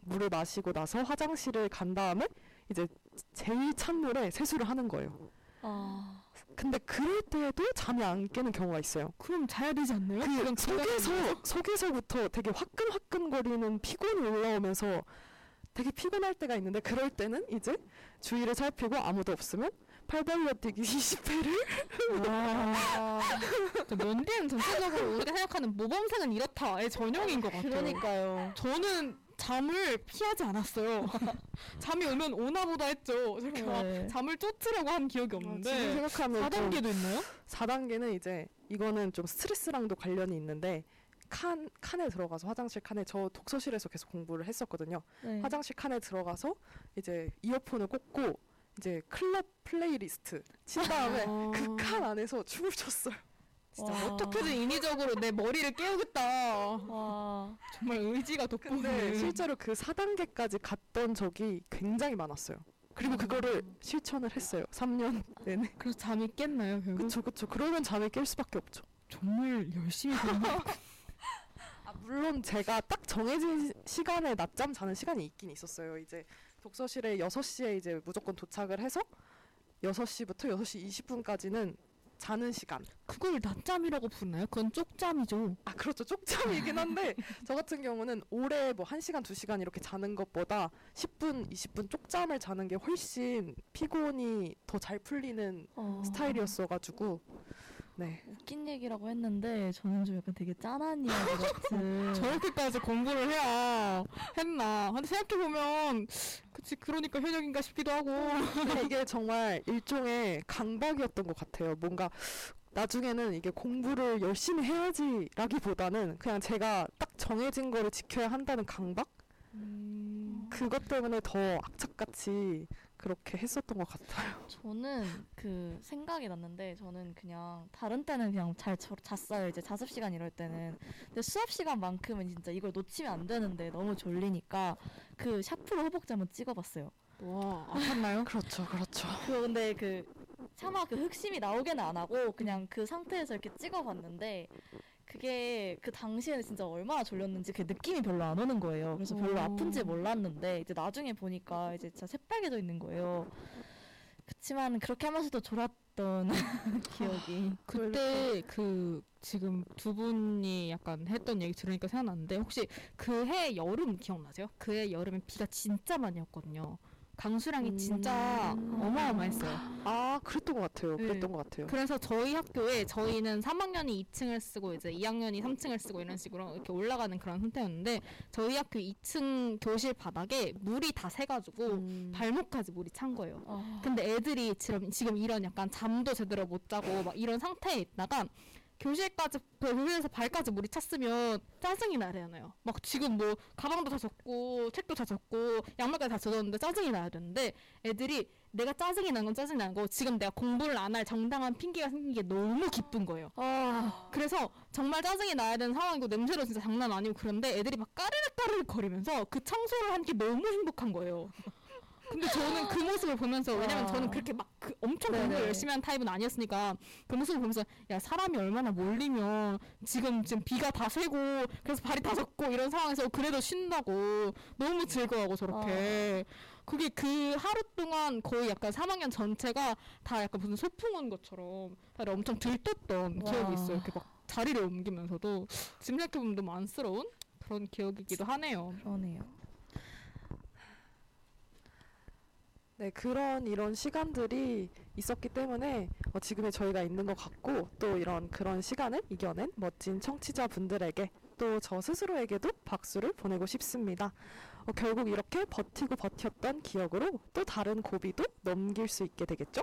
C: 물을 마시고 나서 화장실을 간 다음에 이제 제일 찬물에 세수를 하는 거예요.
A: 아.
C: 근데 그럴 때도 잠이 안 깨는 경우가 있어요.
B: 그럼 자야 되지 않나요?
C: 그 속에서 속에서부터 되게 화끈화끈거리는 피곤이 올라오면서 되게 피곤할 때가 있는데 그럴 때는 이제 주위를 살피고 아무도 없으면 팔 벌려 뛰기 20회를
B: 와. 면디는 전체적으로 우리가 생각하는 모범생은 이렇다의 전형인 것 같아요.
A: 그러니까요.
B: 저는 잠을 피하지 않았어요. <laughs> 잠이 오면 오나보다 했죠. 제가
A: 네.
B: 잠을 쫓으려고 한 기억이
C: 아, 지금
B: 없는데
C: 생각하면 좀
B: 4단계도 있나요?
C: 4단계는 이제 이거는 좀 스트레스랑도 관련이 있는데 칸 칸에 들어가서 화장실 칸에 저 독서실에서 계속 공부를 했었거든요.
A: 네.
C: 화장실 칸에 들어가서 이제 이어폰을 꽂고 이제 클럽 플레이리스트 친 다음에
B: 아.
C: 그 칸 안에서 춤을 췄어요.
B: 진짜
A: 와.
B: 어떻게든 인위적으로 내 머리를 깨우겠다.
A: 와.
B: 정말 의지가 돋보이는.
C: 실제로 그 4단계까지 갔던 적이 굉장히 많았어요. 그리고 그거를 실천을 했어요. 3년 내내.
B: 그래서 잠이 깼나요 결국?
C: 그쵸 그쵸. 그러면 잠이 깰 수밖에 없죠.
B: 정말 열심히. <laughs>
C: 아, 물론 제가 딱 정해진 시간에 낮잠 자는 시간이 있긴 있었어요. 이제 독서실에 6시에 이제 무조건 도착을 해서 6시부터 6시 20분까지는 자는 시간.
B: 그걸 낮잠이라고 부르나요? 그건 쪽잠이죠.
C: 아, 그렇죠. 쪽잠이긴 한데 <laughs> 저 같은 경우는 오래 뭐 1시간, 2시간 이렇게 자는 것보다 10분, 20분 쪽잠을 자는 게 훨씬 피곤이 더 잘 풀리는
A: 어.
C: 스타일이었어 가지고 네.
A: 웃긴 얘기라고 했는데 저는 좀 약간 되게 짠한 이야기 같은. <laughs>
B: 저렇게까지 공부를 해야 했나. 근데 생각해보면, 그치, 그러니까 현역인가 싶기도 하고.
C: 근데 이게 정말 일종의 강박이었던 것 같아요. 뭔가 나중에는 이게 공부를 열심히 해야지라기보다는 그냥 제가 딱 정해진 거를 지켜야 한다는 강박?
A: 음.
C: 그것 때문에 더 악착같이 그렇게 했었던 것 같아요. <laughs>
A: 저는 그 생각이 났는데 저는 그냥 다른 때는 그냥 잘 자- 잤어요. 이제 자습 시간 이럴 때는. 근데 수업 시간만큼은 진짜 이걸 놓치면 안 되는데 너무 졸리니까 그 샤프로 허벅지 한번 찍어봤어요.
B: 와 아팠나요? <laughs>
C: 그렇죠, 그렇죠.
A: 그 근데 그 차마 그 흑심이 나오게는 안 하고 그냥 그 상태에서 이렇게 찍어봤는데 그게 그 당시에는 진짜 얼마나 졸렸는지 그 느낌이 별로 안 오는 거예요. 그래서 별로
B: 오.
A: 아픈지 몰랐는데 이제 나중에 보니까 이제 진짜 새빨개져 있는 거예요. 그치만 그렇게 하면서도 졸았던 <laughs> 기억이.
B: 그때 그 지금 두 분이 약간 했던 얘기 들으니까 생각났는데 혹시 그 해 여름 기억나세요? 그 해 여름에 비가 진짜 많이 왔거든요. 강수량이 진짜
C: 음.
B: 어마어마했어요.
C: 아, 그랬던 것 같아요.
B: 네.
C: 그랬던 것 같아요.
B: 그래서 저희 학교에 저희는 3학년이 2층을 쓰고 이제 2학년이 3층을 쓰고 이런 식으로 이렇게 올라가는 그런 상태였는데 저희 학교 2층 교실 바닥에 물이 다 새가지고
C: 음.
B: 발목까지 물이 찬 거예요.
A: 아,
B: 근데 애들이 지금 지금 이런 약간 잠도 제대로 못 자고 막 이런 상태에 있다가 교실까지 그 교실에서 발까지 물이 찼으면 짜증이 나잖아요. 막 지금 뭐 가방도 다 젖고 책도 다 젖고 양말까지 다 젖었는데 짜증이 나야 되는데 애들이 내가 짜증이 난 건 짜증이 난 거 지금 내가 공부를 안 할 정당한 핑계가 생긴 게 너무 기쁜 거예요.
A: 아,
B: 그래서 정말 짜증이 나야 되는 상황이고 냄새도 진짜 장난 아니고 그런데 애들이 막 까르륵 까르륵 거리면서 그 청소를 한 게 너무 행복한 거예요. 근데 저는 그 모습을 보면서 왜냐면
A: 아.
B: 저는 그렇게 막 그 엄청. 공부 열심히 한 타입은 아니었으니까 그 모습을 보면서 야 사람이 얼마나 몰리면 지금 지금 비가 다 새고 그래서 발이 다 젖고 이런 상황에서 그래도 쉰다고 너무 즐거워하고 저렇게 그게 그 하루 동안 거의 약간 3학년 전체가 다 약간 무슨 소풍 온 것처럼 다들 엄청 들떴던
A: 와.
B: 기억이 있어요. 이렇게 막 자리를 옮기면서도 지금 생각해보면 너무 안쓰러운 그런 기억이기도 하네요.
A: 그러네요.
C: 네, 그런 이런 시간들이 있었기 때문에 어, 지금의 저희가 있는 것 같고 또 이런 그런 시간을 이겨낸 멋진 청취자분들에게 또 저 스스로에게도 박수를 보내고 싶습니다. 어, 결국 이렇게 버티고 버텼던 기억으로 또 다른 고비도 넘길 수 있게 되겠죠?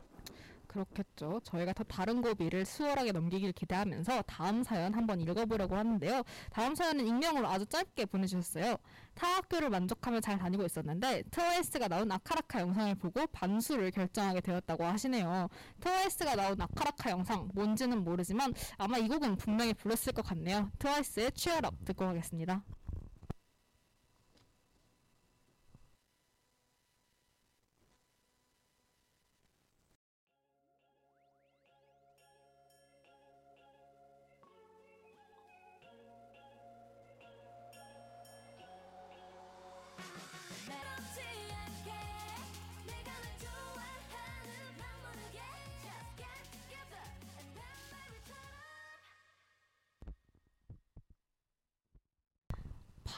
B: 그렇겠죠. 저희가 더 다른 고비를 수월하게 넘기길 기대하면서 다음 사연 한번 읽어보려고 하는데요. 다음 사연은 익명으로 아주 짧게 보내주셨어요. 타 학교를 만족하며 잘 다니고 있었는데 트와이스가 나온 아카라카 영상을 보고 반수를 결정하게 되었다고 하시네요. 트와이스가 나온 아카라카 영상 뭔지는 모르지만 아마 이 곡은 분명히 불렀을 것 같네요. 트와이스의 Up 듣고 가겠습니다.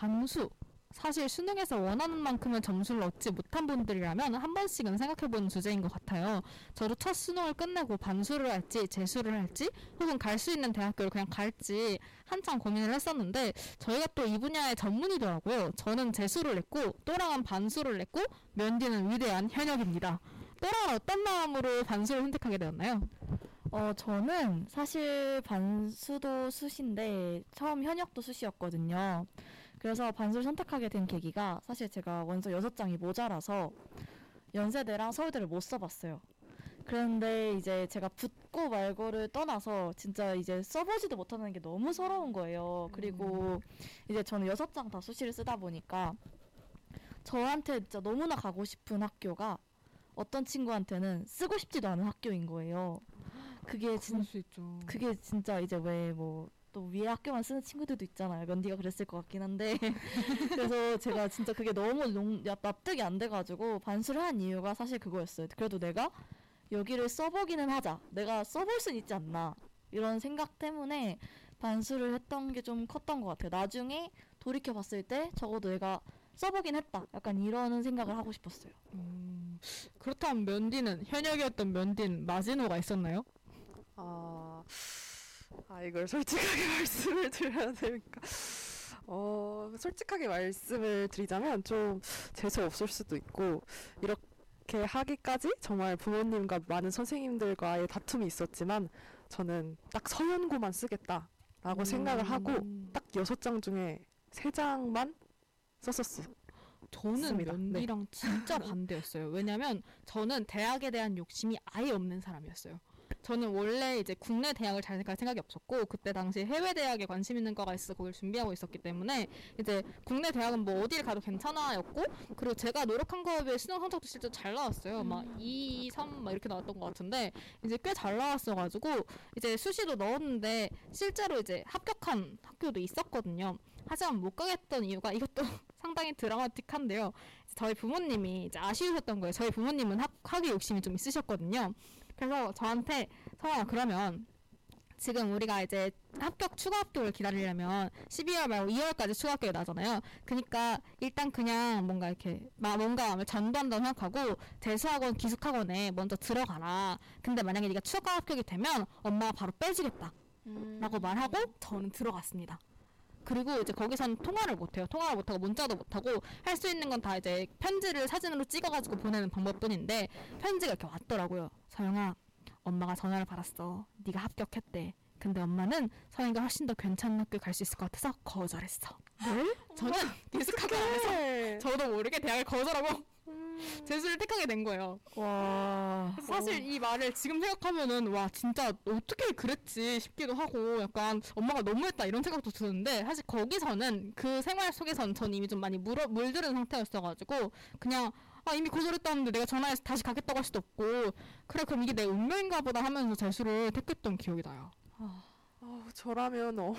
B: 반수. 사실 수능에서 원하는 만큼의 점수를 얻지 못한 분들이라면 한 번씩은 생각해보는 주제인 것 같아요. 저도 첫 수능을 끝내고 반수를 할지 재수를 할지 혹은 갈 수 있는 대학교를 그냥 갈지 한참 고민을 했었는데 저희가 또 이 분야의 전문이더라고요. 저는 재수를 냈고 또랑은 반수를 냈고 면디는 위대한 현역입니다. 또랑은 어떤 마음으로 반수를 선택하게 되었나요?
A: 어, 저는 사실 반수도 수시인데 처음 현역도 수시였거든요. 그래서 반수를 선택하게 된 계기가 사실 제가 원서 여섯 장이 모자라서 연세대랑 서울대를 못 써봤어요. 그런데 이제 제가 붙고 말고를 떠나서 진짜 이제 써보지도 못하는 게 너무 서러운 거예요. 그리고 이제 저는 여섯 장 다 수시를 쓰다 보니까 저한테 진짜 너무나 가고 싶은 학교가 어떤 친구한테는 쓰고 싶지도 않은 학교인 거예요. 그게 진,
B: 수 있죠.
A: 그게 진짜 이제 왜 뭐 또 위에 학교만 쓰는 친구들도 있잖아요. 면디가 그랬을 것 같긴 한데 <laughs> 그래서 제가 진짜 그게 너무 농, 야, 납득이 안 돼가지고 반수를 한 이유가 사실 그거였어요. 그래도 내가 여기를 써보기는 하자. 내가 써볼 순 있지 않나 이런 생각 때문에 반수를 했던 게 좀 컸던 것 같아요. 나중에 돌이켜 봤을 때 적어도 내가 써보긴 했다. 약간 이러는 생각을 하고 싶었어요.
B: 음, 그렇다면 면디는 현역이었던 면디는 마지노가 있었나요?
C: 아, 아 이걸 솔직하게 <laughs> 말씀을 드려야 됩니까? 어, 솔직하게 말씀을 드리자면 좀 재수 없을 수도 있고 이렇게 하기까지 정말 부모님과 많은 선생님들과의 다툼이 있었지만 저는 딱 서연고만 쓰겠다라고 생각을 하고
B: 음.
C: 딱 여섯 장 중에 세 장만 썼었어요.
B: 저는
C: 맞습니다. 네.
B: 면디랑 진짜 <laughs> 반대였어요. 왜냐면 저는 대학에 대한 욕심이 아예 없는 사람이었어요. 저는 원래 이제 국내 대학을 잘 갈 생각이 없었고 그때 당시 해외 대학에 관심 있는 거가 있어 거기를 준비하고 있었기 때문에 이제 국내 대학은 뭐 어디를 가도 괜찮아였고 그리고 제가 노력한 거에 비해 수능 성적도 실제 잘 나왔어요. 막 2, 3, 막 이렇게 나왔던 것 같은데 이제 꽤 잘 나왔어가지고 이제 수시도 넣었는데 실제로 이제 합격한 학교도 있었거든요. 하지만 못 가겠던 이유가 이것도 <laughs> 상당히 드라마틱한데요. 저희 부모님이 이제 아쉬우셨던 거예요. 저희 부모님은 학, 학위 욕심이 좀 있으셨거든요. 그래서 저한테 성아 그러면 지금 우리가 이제 합격 추가 합격을 기다리려면 12월 말고 2월까지 추가 합격이 나잖아요. 그러니까 일단 그냥 뭔가 이렇게 마- 뭔가 전도한다고 생각하고 재수학원 기숙학원에 먼저 들어가라. 근데 만약에 네가 추가 합격이 되면 엄마가 바로 빼주겠다. 라고 말하고 저는 들어갔습니다. 그리고 이제 거기서는 통화를 못해요. 통화를 못하고 문자도 못하고 할 수 있는 건 다 이제 편지를 사진으로 찍어가지고 보내는 방법뿐인데 편지가 이렇게 왔더라고요. 서영아, 엄마가 전화를 받았어. 네가 합격했대. 근데 엄마는 서영이가 훨씬 더 괜찮은 학교 갈 수 있을 것 같아서 거절했어.
C: 네?
B: 저는 기숙학원 안에서 저도 모르게 대학을 거절하고 재수를 택하게 된 거예요.
A: 와.
B: 사실 이 말을 지금 생각하면은 와 진짜 어떻게 그랬지 싶기도 하고 약간 엄마가 너무했다 이런 생각도 드는데 사실 거기서는 그 생활 속에서는 전 이미 좀 많이 물어, 물들은 상태였어가지고 그냥 아 이미 거절했다는데 내가 전화해서 다시 가겠다고 할 수도 없고 그래 그럼 이게 내 운명인가 보다 하면서 재수를 택했던 기억이 나요.
C: 어, 저라면 어,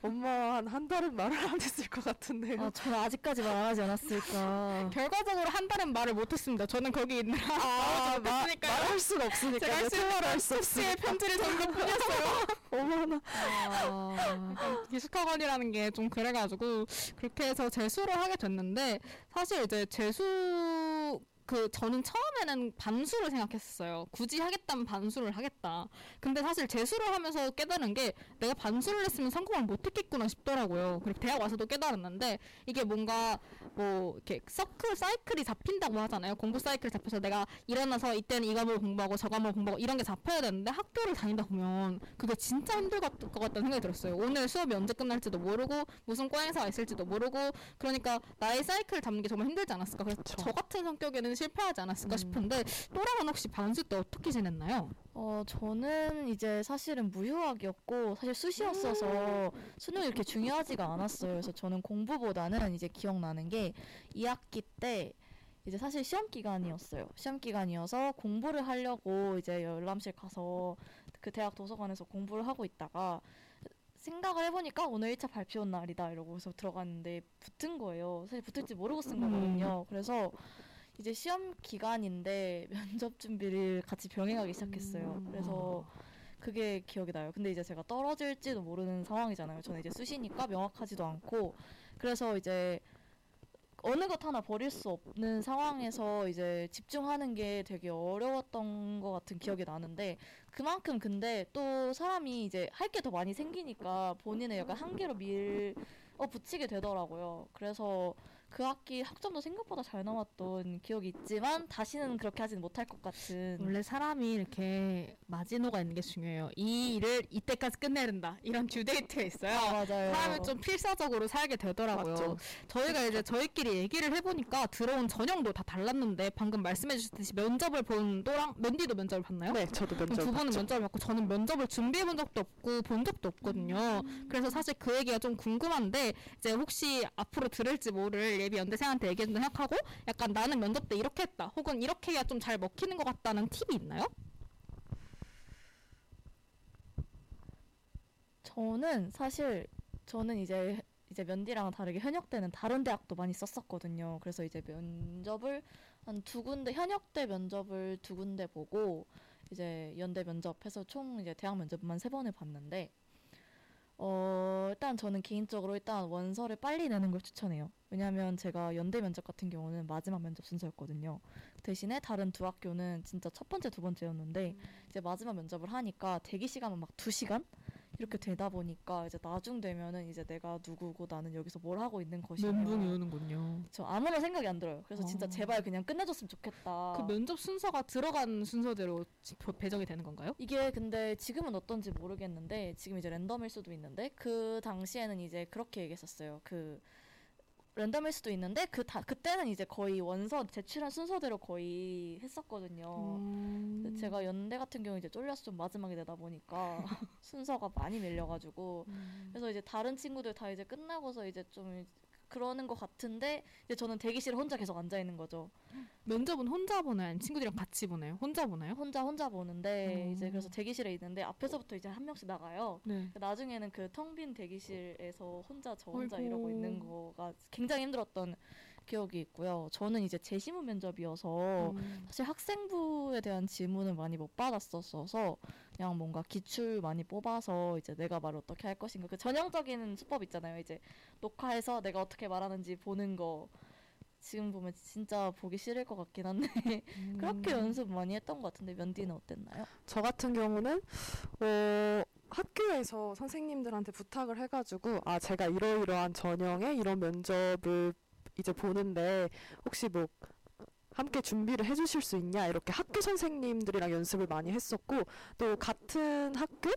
C: 엄마 한, 한 달은 말을 안 했을 것 같은데요.
A: 아, 저는 아직까지 말하지 않았을까. <laughs>
B: 결과적으로 한 달은 말을 못했습니다. 저는 거기 있느라
C: 아, 마. 말할 수가 없으니까
B: 제가 있는
C: 생활을 할수 없으니까
B: 편지를 전것 뿐이었어요. <laughs>
C: 어머나
A: 아,
B: 기숙학원이라는 게 좀 그래가지고 그렇게 해서 재수를 하게 됐는데 사실 이제 재수 그 저는 처음에는 반수를 생각했었어요. 굳이 하겠다면 반수를 하겠다. 근데 사실 재수를 하면서 깨달은 게 내가 반수를 했으면 성공을 못했겠구나 싶더라고요. 그리고 대학 와서도 깨달았는데 이게 뭔가 뭐 이렇게 서클 사이클이 잡힌다고 하잖아요. 공부 사이클이 잡혀서 내가 일어나서 이때는 이 과목을 공부하고 저 과목을 공부하고 이런 게 잡혀야 되는데 학교를 다니다 보면 그게 진짜 힘들 것, 것 같다는 생각이 들었어요. 오늘 수업이 언제 끝날지도 모르고 무슨 과 행사가 있을지도 모르고 그러니까 나의 사이클을 잡는 게 정말 힘들지 않았을까. 그래서
C: 그쵸.
B: 저 같은 성격에는 실패하지 않았을까
C: 음.
B: 싶은데 또랑은 혹시 반수 때 어떻게 지냈나요?
A: 어, 저는 이제 사실은 무휴학이었고 사실 수시였어서 수능이 이렇게 중요하지가 않았어요. 그래서 저는 공부보다는 이제 기억나는 게 2학기 때 이제 사실 시험 기간이었어요. 시험 기간이어서 공부를 하려고 이제 열람실 가서 그 대학 도서관에서 공부를 하고 있다가 생각을 해보니까 오늘 1차 발표 온 날이다 이러고서 들어갔는데 붙은 거예요. 사실 붙을지 모르고 쓴 거거든요. 그래서 이제 시험 기간인데 <laughs> 면접 준비를 같이 병행하기 시작했어요.
C: 음.
A: 그래서 그게 기억이 나요. 근데 이제 제가 떨어질지도 모르는 상황이잖아요. 저는 이제 수시니까 명확하지도 않고 그래서 이제 어느 것 하나 버릴 수 없는 상황에서 이제 집중하는 게 되게 어려웠던 것 같은 기억이 나는데 그만큼 근데 또 사람이 이제 할 게 더 많이 생기니까 본인의 약간 한계로 밀 어, 붙이게 되더라고요. 그래서 그 학기 학점도 생각보다 잘 나왔던 기억이 있지만 다시는 그렇게 하지는 못할 것 같은
B: 원래 사람이 이렇게 마지노가 있는 게 중요해요. 이 일을 이때까지 끝내야 된다. 이런 듀데이트가 있어요.
A: 아, 맞아요.
B: 사람이 좀 필사적으로 살게 되더라고요.
C: 맞죠.
B: 저희가 이제 저희끼리 얘기를 해보니까 들어온 전형도 다 달랐는데 방금 말씀해 주셨듯이 면접을 본 또랑 면디도 면접을 봤나요?
C: 네 저도 면접
B: 두 분은
C: 봤죠.
B: 면접을 받고 저는 면접을 준비해 본 적도 없고 본 적도 없거든요. 그래서 사실 그 얘기가 좀 궁금한데 이제 혹시 앞으로 들을지 모를 예비 연대생한테 얘기해준다 생각하고 약간 나는 면접 때 이렇게 했다 혹은 이렇게 해야 좀 잘 먹히는 것 같다는 팁이 있나요?
A: 저는 사실 저는 이제 이제 면디랑 다르게 현역 때는 다른 대학도 많이 썼었거든요. 그래서 이제 면접을 한 두 군데 현역 때 면접을 두 군데 보고 이제 연대 면접해서 총 이제 대학 면접만 세 번을 봤는데 어 일단 저는 개인적으로 일단 원서를 빨리 내는 걸 추천해요. 왜냐하면 제가 연대 면접 같은 경우는 마지막 면접 순서였거든요. 대신에 다른 두 학교는 진짜 첫 번째 두 번째였는데 이제 마지막 면접을 하니까 대기 시간은 막 두 시간 이렇게 되다 보니까 이제 나중 되면은 이제 내가 누구고 나는 여기서 뭘 하고 있는 것이냐.
B: 오는군요.
A: 저 아무런 생각이 안 들어요. 그래서 진짜
B: 어.
A: 제발 그냥 끝내줬으면 좋겠다.
B: 그 면접 순서가 들어간 순서대로 지- 배정이 되는 건가요?
A: 이게 근데 지금은 어떤지 모르겠는데 지금 이제 랜덤일 수도 있는데 그 당시에는 이제 그렇게 얘기했었어요. 그 랜덤일 수도 있는데 그 다 그때는 이제 거의 원서 제출한 순서대로 거의 했었거든요.
C: 음.
A: 제가 연대 같은 경우 이제 쫄려서 좀 마지막에 되다 보니까 <laughs> 순서가 많이 밀려가지고
C: 음.
A: 그래서 이제 다른 친구들 다 이제 끝나고서 이제 좀 그러는 것 같은데 이제 저는 대기실에 혼자 계속 앉아 있는 거죠.
B: 면접은 혼자 보나요? 아니면 친구들이랑 같이 보나요? 혼자 보나요?
A: 혼자 혼자 보는데
B: 어.
A: 이제 그래서 대기실에 있는데 앞에서부터 이제 한 명씩 나가요.
B: 네.
A: 나중에는 그 텅 빈 대기실에서 혼자 저 혼자
B: 아이고.
A: 이러고 있는 거가 굉장히 힘들었던 기억이 있고요. 저는 이제 재시문 면접이어서
B: 음.
A: 사실 학생부에 대한 질문을 많이 못 받았었어서 그냥 뭔가 기출 많이 뽑아서 이제 내가 말을 어떻게 할 것인가 그 전형적인 수법 있잖아요. 이제 녹화해서 내가 어떻게 말하는지 보는 거 지금 보면 진짜 보기 싫을 것 같긴 한데 <laughs> 그렇게 연습 많이 했던 것 같은데 면디는 어땠나요?
C: 저 같은 경우는 어, 학교에서 선생님들한테 부탁을 해가지고 아 제가 이러이러한 전형의 이런 면접을 이제 보는데 혹시 뭐 함께 준비를 해주실 수 있냐 이렇게 학교 선생님들이랑 연습을 많이 했었고 또 같은 학교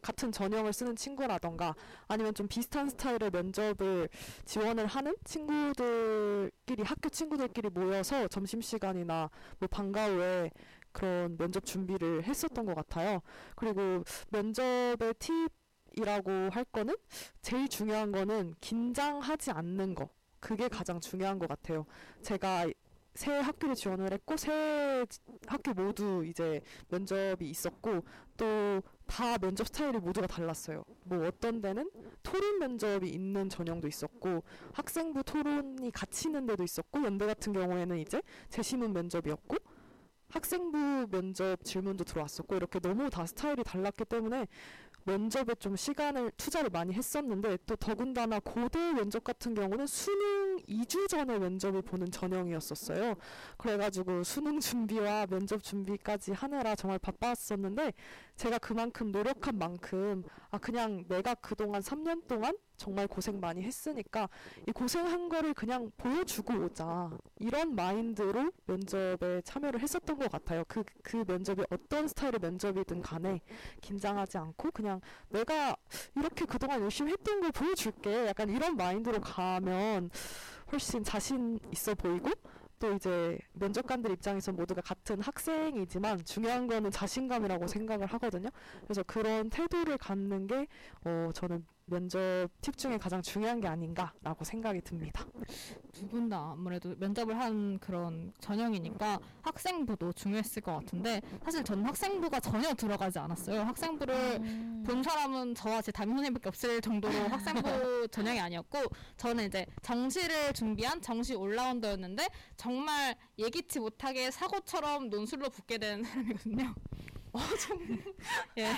C: 같은 전형을 쓰는 친구라던가 아니면 좀 비슷한 스타일의 면접을 지원을 하는 친구들끼리 학교 친구들끼리 모여서 점심시간이나 뭐 방과 후에 그런 면접 준비를 했었던 것 같아요. 그리고 면접의 팁이라고 할 거는 제일 중요한 거는 긴장하지 않는 거. 그게 가장 중요한 것 같아요. 제가 새 학교를 지원을 했고 새 학교 모두 이제 면접이 있었고 또 다 면접 스타일이 모두가 달랐어요. 뭐 어떤 데는 토론 면접이 있는 전형도 있었고 학생부 토론이 같이 있는 데도 있었고 연대 같은 경우에는 이제 재시문 면접이었고 학생부 면접 질문도 들어왔었고 이렇게 너무 다 스타일이 달랐기 때문에 면접에 좀 시간을 투자를 많이 했었는데 또 더군다나 고대 면접 같은 경우는 수능 2주 전에 면접을 보는 전형이었었어요. 그래가지고 수능 준비와 면접 준비까지 하느라 정말 바빴었는데 제가 그만큼 노력한 만큼 아 그냥 내가 그동안 3년 동안 정말 고생 많이 했으니까 이 고생한 거를 그냥 보여주고 오자 이런 마인드로 면접에 참여를 했었던 것 같아요. 그 그 면접이 어떤 스타일의 면접이든 간에 긴장하지 않고 그냥 내가 이렇게 그동안 열심히 했던 걸 보여줄게. 약간 이런 마인드로 가면 훨씬 자신 있어 보이고 또 이제 면접관들 입장에서 모두가 같은 학생이지만 중요한 거는 자신감이라고 생각을 하거든요. 그래서 그런 태도를 갖는 게 어, 저는 면접 팁 중에 가장 중요한 게 아닌가라고 생각이 듭니다.
B: 두 분 다 아무래도 면접을 한 그런 전형이니까 학생부도 중요했을 것 같은데 사실 저는 학생부가 전혀 들어가지 않았어요. 학생부를
A: 음.
B: 본 사람은 저와 제 담임 선생님밖에 없을 정도로 학생부 <laughs> 전형이 아니었고 저는 이제 정시를 준비한 정시 올라운더였는데 정말 예기치 못하게 사고처럼 논술로 붙게 된 사람이거든요. 예.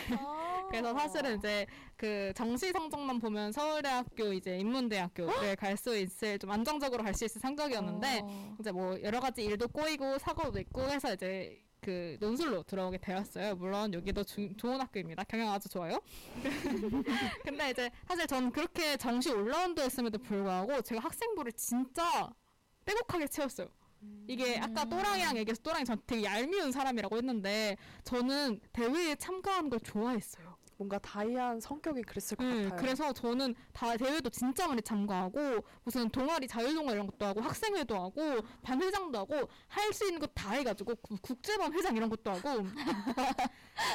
B: 그래서 사실은 이제 그 정시 성적만 보면 서울대학교 이제 인문대학교를 갈 수 있을 좀 안정적으로 갈 수 있을 성적이었는데
A: 어.
B: 이제 뭐 여러 가지 일도 꼬이고 사고도 있고 해서 이제 그 논술로 들어오게 되었어요. 물론 여기도 주- 좋은 학교입니다. 경영 아주 좋아요. <laughs> 근데 이제 사실 전 그렇게 정시 올라운드였음에도 불구하고 제가 학생부를 진짜 빼곡하게 채웠어요. 이게 아까
A: 음.
B: 또랑이랑 얘기해서 또랑이 전 되게 얄미운 사람이라고 했는데 저는 대회에 참가하는 걸 좋아했어요.
C: 뭔가 다이한 성격이 그랬을 것
B: 네,
C: 같아요.
B: 그래서 저는 다 대회도 진짜 많이 참가하고 무슨 동아리 자율동아리 이런 것도 하고 학생회도 하고 반 회장도 하고 할 수 있는 거 다 해가지고 구- 국제반 회장 이런 것도 하고 <laughs>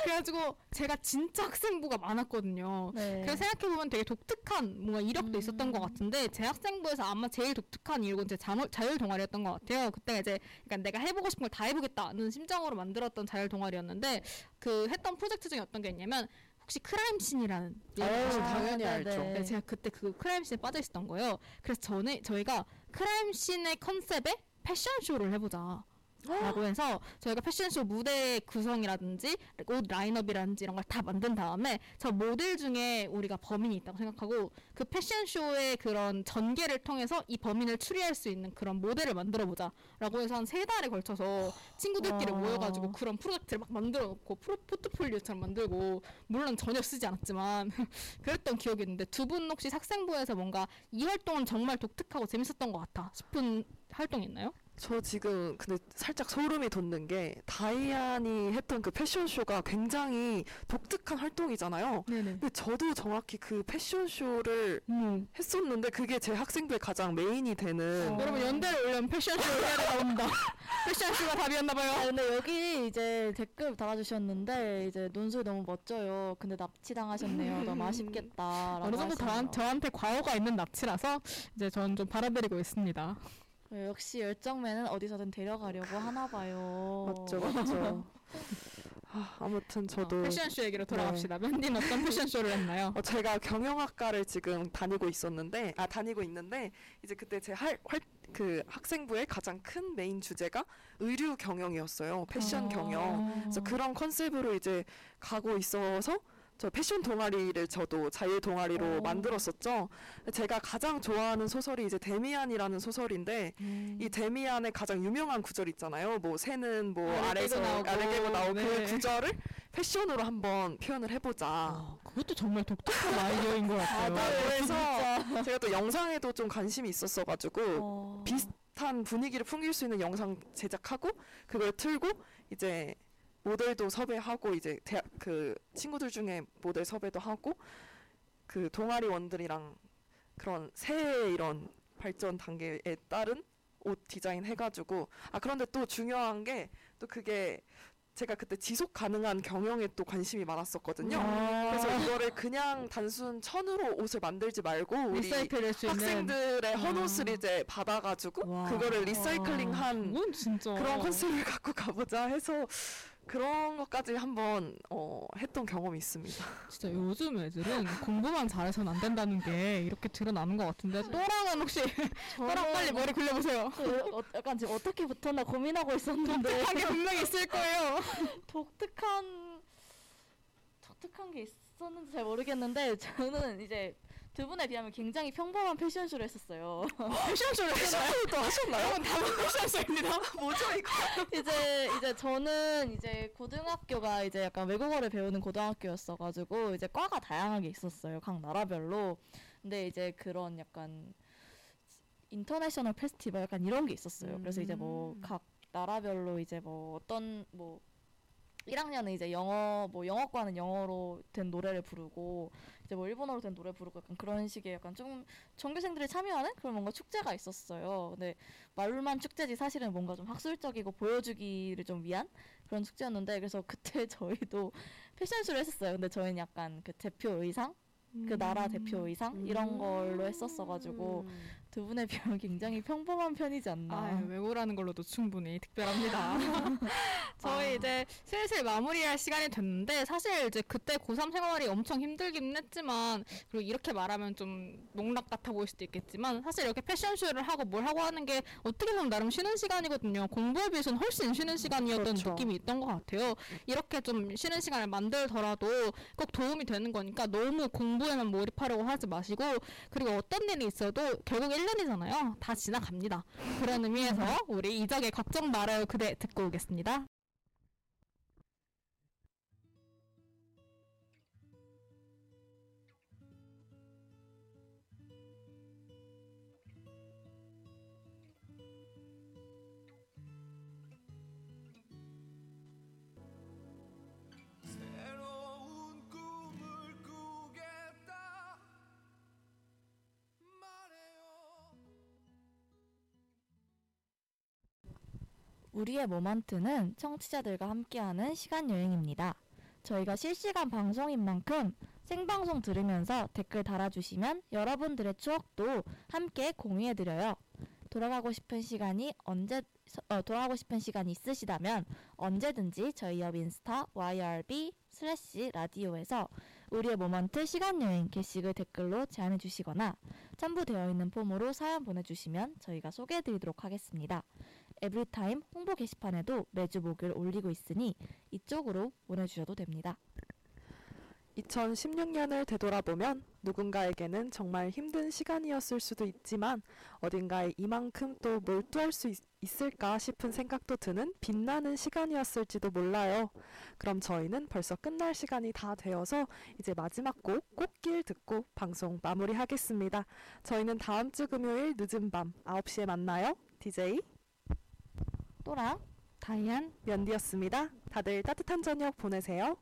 B: 그래가지고 제가 진짜 학생부가 많았거든요.
A: 네.
B: 그래서 생각해보면 되게 독특한 뭔가 이력도 있었던
A: 음.
B: 것 같은데 제 학생부에서 아마 제일 독특한 이력은 제 자율, 자율 동아리였던 것 같아요. 그때 이제 그러니까 내가 해보고 싶은 걸 다 해보겠다는 심정으로 만들었던 자율 동아리였는데 그 했던 프로젝트 중에 어떤 게 있냐면 혹시 크라임씬이라는
C: 어,
B: 아시나요?
C: 당연히 알죠.
B: 네, 제가 그때 그 크라임씬에 빠져 있었던 거예요. 그래서 저는 저희가 크라임씬의 컨셉에 패션쇼를 해보자. 라고 해서 저희가 패션쇼 무대 구성이라든지 옷 라인업이라든지 이런 걸 다 만든 다음에 저 모델 중에 우리가 범인이 있다고 생각하고 그 패션쇼의 그런 전개를 통해서 이 범인을 추리할 수 있는 그런 모델을 만들어 보자 라고 해서 한 세 달에 걸쳐서 친구들끼리
A: 와.
B: 모여가지고 그런 프로젝트를 막 만들어 놓고 프로, 포트폴리오처럼 만들고 물론 전혀 쓰지 않았지만 <laughs> 그랬던 기억이 있는데 두 분 혹시 학생부에서 뭔가 이 활동은 정말 독특하고 재밌었던 것 같아 싶은 활동 있나요?
C: 저 지금 근데 살짝 소름이 돋는 게 다이안이 했던 그 패션쇼가 굉장히 독특한 활동이잖아요.
B: 네네.
C: 근데 저도 정확히 그 패션쇼를
B: 음.
C: 했었는데 그게 제 학생들 가장 메인이 되는
A: 어.
B: 여러분 연대를 올려면 패션쇼 해야 나온다. <laughs> 패션쇼가 답이었나봐요.
A: 아 근데 여기 이제 댓글 달아주셨는데 이제 논술 너무 멋져요. 근데 납치 당하셨네요. 너무 아쉽겠다.
B: 어느 정도 다, 저한테 과오가 있는 납치라서 이제 저는 좀 받아들이고 있습니다.
A: 네, 역시 열정맨은 어디서든 데려가려고 하나 봐요.
C: 맞죠, 맞죠. <laughs> 아, 아무튼 저도
B: 어, 패션쇼 얘기로 돌아갑시다. 맨디는 어떤 <laughs> 패션쇼를 했나요?
C: 어, 제가 경영학과를 지금 다니고 있었는데 아 다니고 있는데 이제 그때 제할그 학생부의 가장 큰 메인 주제가 의류 경영이었어요. 패션
A: 아.
C: 경영. 그래서 그런 컨셉으로 이제 가고 있어서 저 패션 동아리를 저도 자율 동아리로
A: 오.
C: 만들었었죠. 제가 가장 좋아하는 소설이 이제 데미안이라는 소설인데
A: 음.
C: 이 데미안의 가장 유명한 구절 있잖아요. 뭐 새는 뭐
B: 아래
C: 아래에서
B: 깨고 나오고.
C: 아래 깨고 나오고
B: 네.
C: 그 구절을 패션으로 한번 표현을 해보자.
B: 아, 그것도 정말 독특한 아이디어인 것 같아요.
C: 네, 그래서 제가 또 영상에도 좀 관심이 있었어가지고
A: 어.
C: 비슷한 분위기를 풍길 수 있는 영상 제작하고 그걸 틀고 이제 모델도 섭외하고 이제 대학 그 친구들 중에 모델 섭외도 하고 그 동아리원들이랑 그런 새 이런 발전 단계에 따른 옷 디자인 해가지고 아 그런데 또 중요한 게 또 그게 제가 그때 지속 가능한 경영에 또 관심이 많았었거든요.
A: 아.
C: 그래서 이거를 그냥 단순 천으로 옷을 만들지 말고 우리
B: 리사이클 될수 있는
C: 학생들의
B: 아.
C: 헌옷을 이제 받아가지고
A: 와.
C: 그거를 리사이클링한
B: 그건 진짜
C: 그런 컨셉을 갖고 가보자 해서 그런 것까지 한번 어, 했던 경험이 있습니다. <laughs>
B: 진짜 요즘 애들은 공부만 잘해서는 안 된다는 게 이렇게 드러나는 것 같은데 또랑은 혹시 <laughs> 또랑 빨리 머리 굴려보세요.
A: 저 어, 약간 지금 어떻게 붙었나 고민하고 있었는데
B: 독특한 게 <laughs> 분명히 있을 거예요.
A: 독특한 독특한 게 있었는지 잘 모르겠는데 저는 이제 두 분에 비하면 굉장히 평범한 패션쇼를 했었어요. <laughs>
B: 패션쇼를?
C: 또 하셨나요?
B: 여러분 다음 패션쇼입니다. <laughs>
C: 뭐죠 이거? <laughs>
A: 이제 이제 저는 이제 고등학교가 이제 약간 외국어를 배우는 고등학교였어가지고 이제 과가 다양하게 있었어요 각 나라별로. 근데 이제 그런 약간 인터내셔널 페스티벌 약간 이런 게 있었어요. 그래서 이제 뭐
C: 음.
A: 각 나라별로 이제 뭐 어떤 뭐 1학년은 이제 영어 뭐 영어과는 영어로 된 노래를 부르고 이제 뭐 일본어로 된 노래 부르고 약간 그런 식의 약간 좀 전교생들이 참여하는 그런 뭔가 축제가 있었어요. 근데 말로만 축제지 사실은 뭔가 좀 학술적이고 보여주기를 좀 위한 그런 축제였는데 그래서 그때 <laughs> 저희도 패션쇼를 했었어요. 근데 저희는 약간 그 대표 의상 그 나라 대표 의상 이런 걸로 했었어가지고 두 분에 비하면 굉장히 평범한 편이지 않나.
B: 아, 외고라는 걸로도 충분히 특별합니다. <laughs> 저희
A: 아.
B: 이제 슬슬 마무리할 시간이 됐는데 사실 이제 그때 고3 생활이 엄청 힘들기는 했지만 그리고 이렇게 말하면 좀 농락 같아 보일 수도 있겠지만 사실 이렇게 패션쇼를 하고 뭘 하고 하는 게 어떻게 보면 나름 쉬는 시간이거든요. 공부에 비해서는 훨씬 쉬는 시간이었던
C: 그렇죠.
B: 느낌이 있던 것 같아요. 이렇게 좀 쉬는 시간을 만들더라도 꼭 도움이 되는 거니까 너무 공부에만 몰입하려고 하지 마시고 그리고 어떤 일이 있어도 결국 1년이잖아요. 다 지나갑니다. 그런 의미에서 우리 이적의 걱정 말아요 그대 듣고 오겠습니다.
A: 우리의 moment는 청취자들과 함께하는 시간 여행입니다. 저희가 실시간 방송인 만큼 생방송 들으면서 댓글 달아주시면 여러분들의 추억도 함께 공유해드려요. 돌아가고 싶은 시간이 언제 어, 돌아가고 싶은 시간이 있으시다면 언제든지 저희 옆 인스타 YRB 슬래시 라디오에서 우리의 moment 시간 여행 게시글 댓글로 제안해 주시거나 첨부되어 있는 폼으로 사연 보내주시면 저희가 소개해 드리도록 하겠습니다. 에브리타임 홍보 게시판에도 매주 목요일 올리고 있으니 이쪽으로 보내주셔도 됩니다.
C: 2016년을 되돌아보면 누군가에게는 정말 힘든 시간이었을 수도 있지만 어딘가에 이만큼 또 몰두할 수 있, 있을까 싶은 생각도 드는 빛나는 시간이었을지도 몰라요. 그럼 저희는 벌써 끝날 시간이 다 되어서 이제 마지막 곡 꽃길 듣고 방송 마무리하겠습니다. 저희는 다음 주 금요일 늦은 밤 9시에 만나요. DJ
A: 소랑
B: 다이안
C: 연디였습니다. 다들 따뜻한 저녁 보내세요.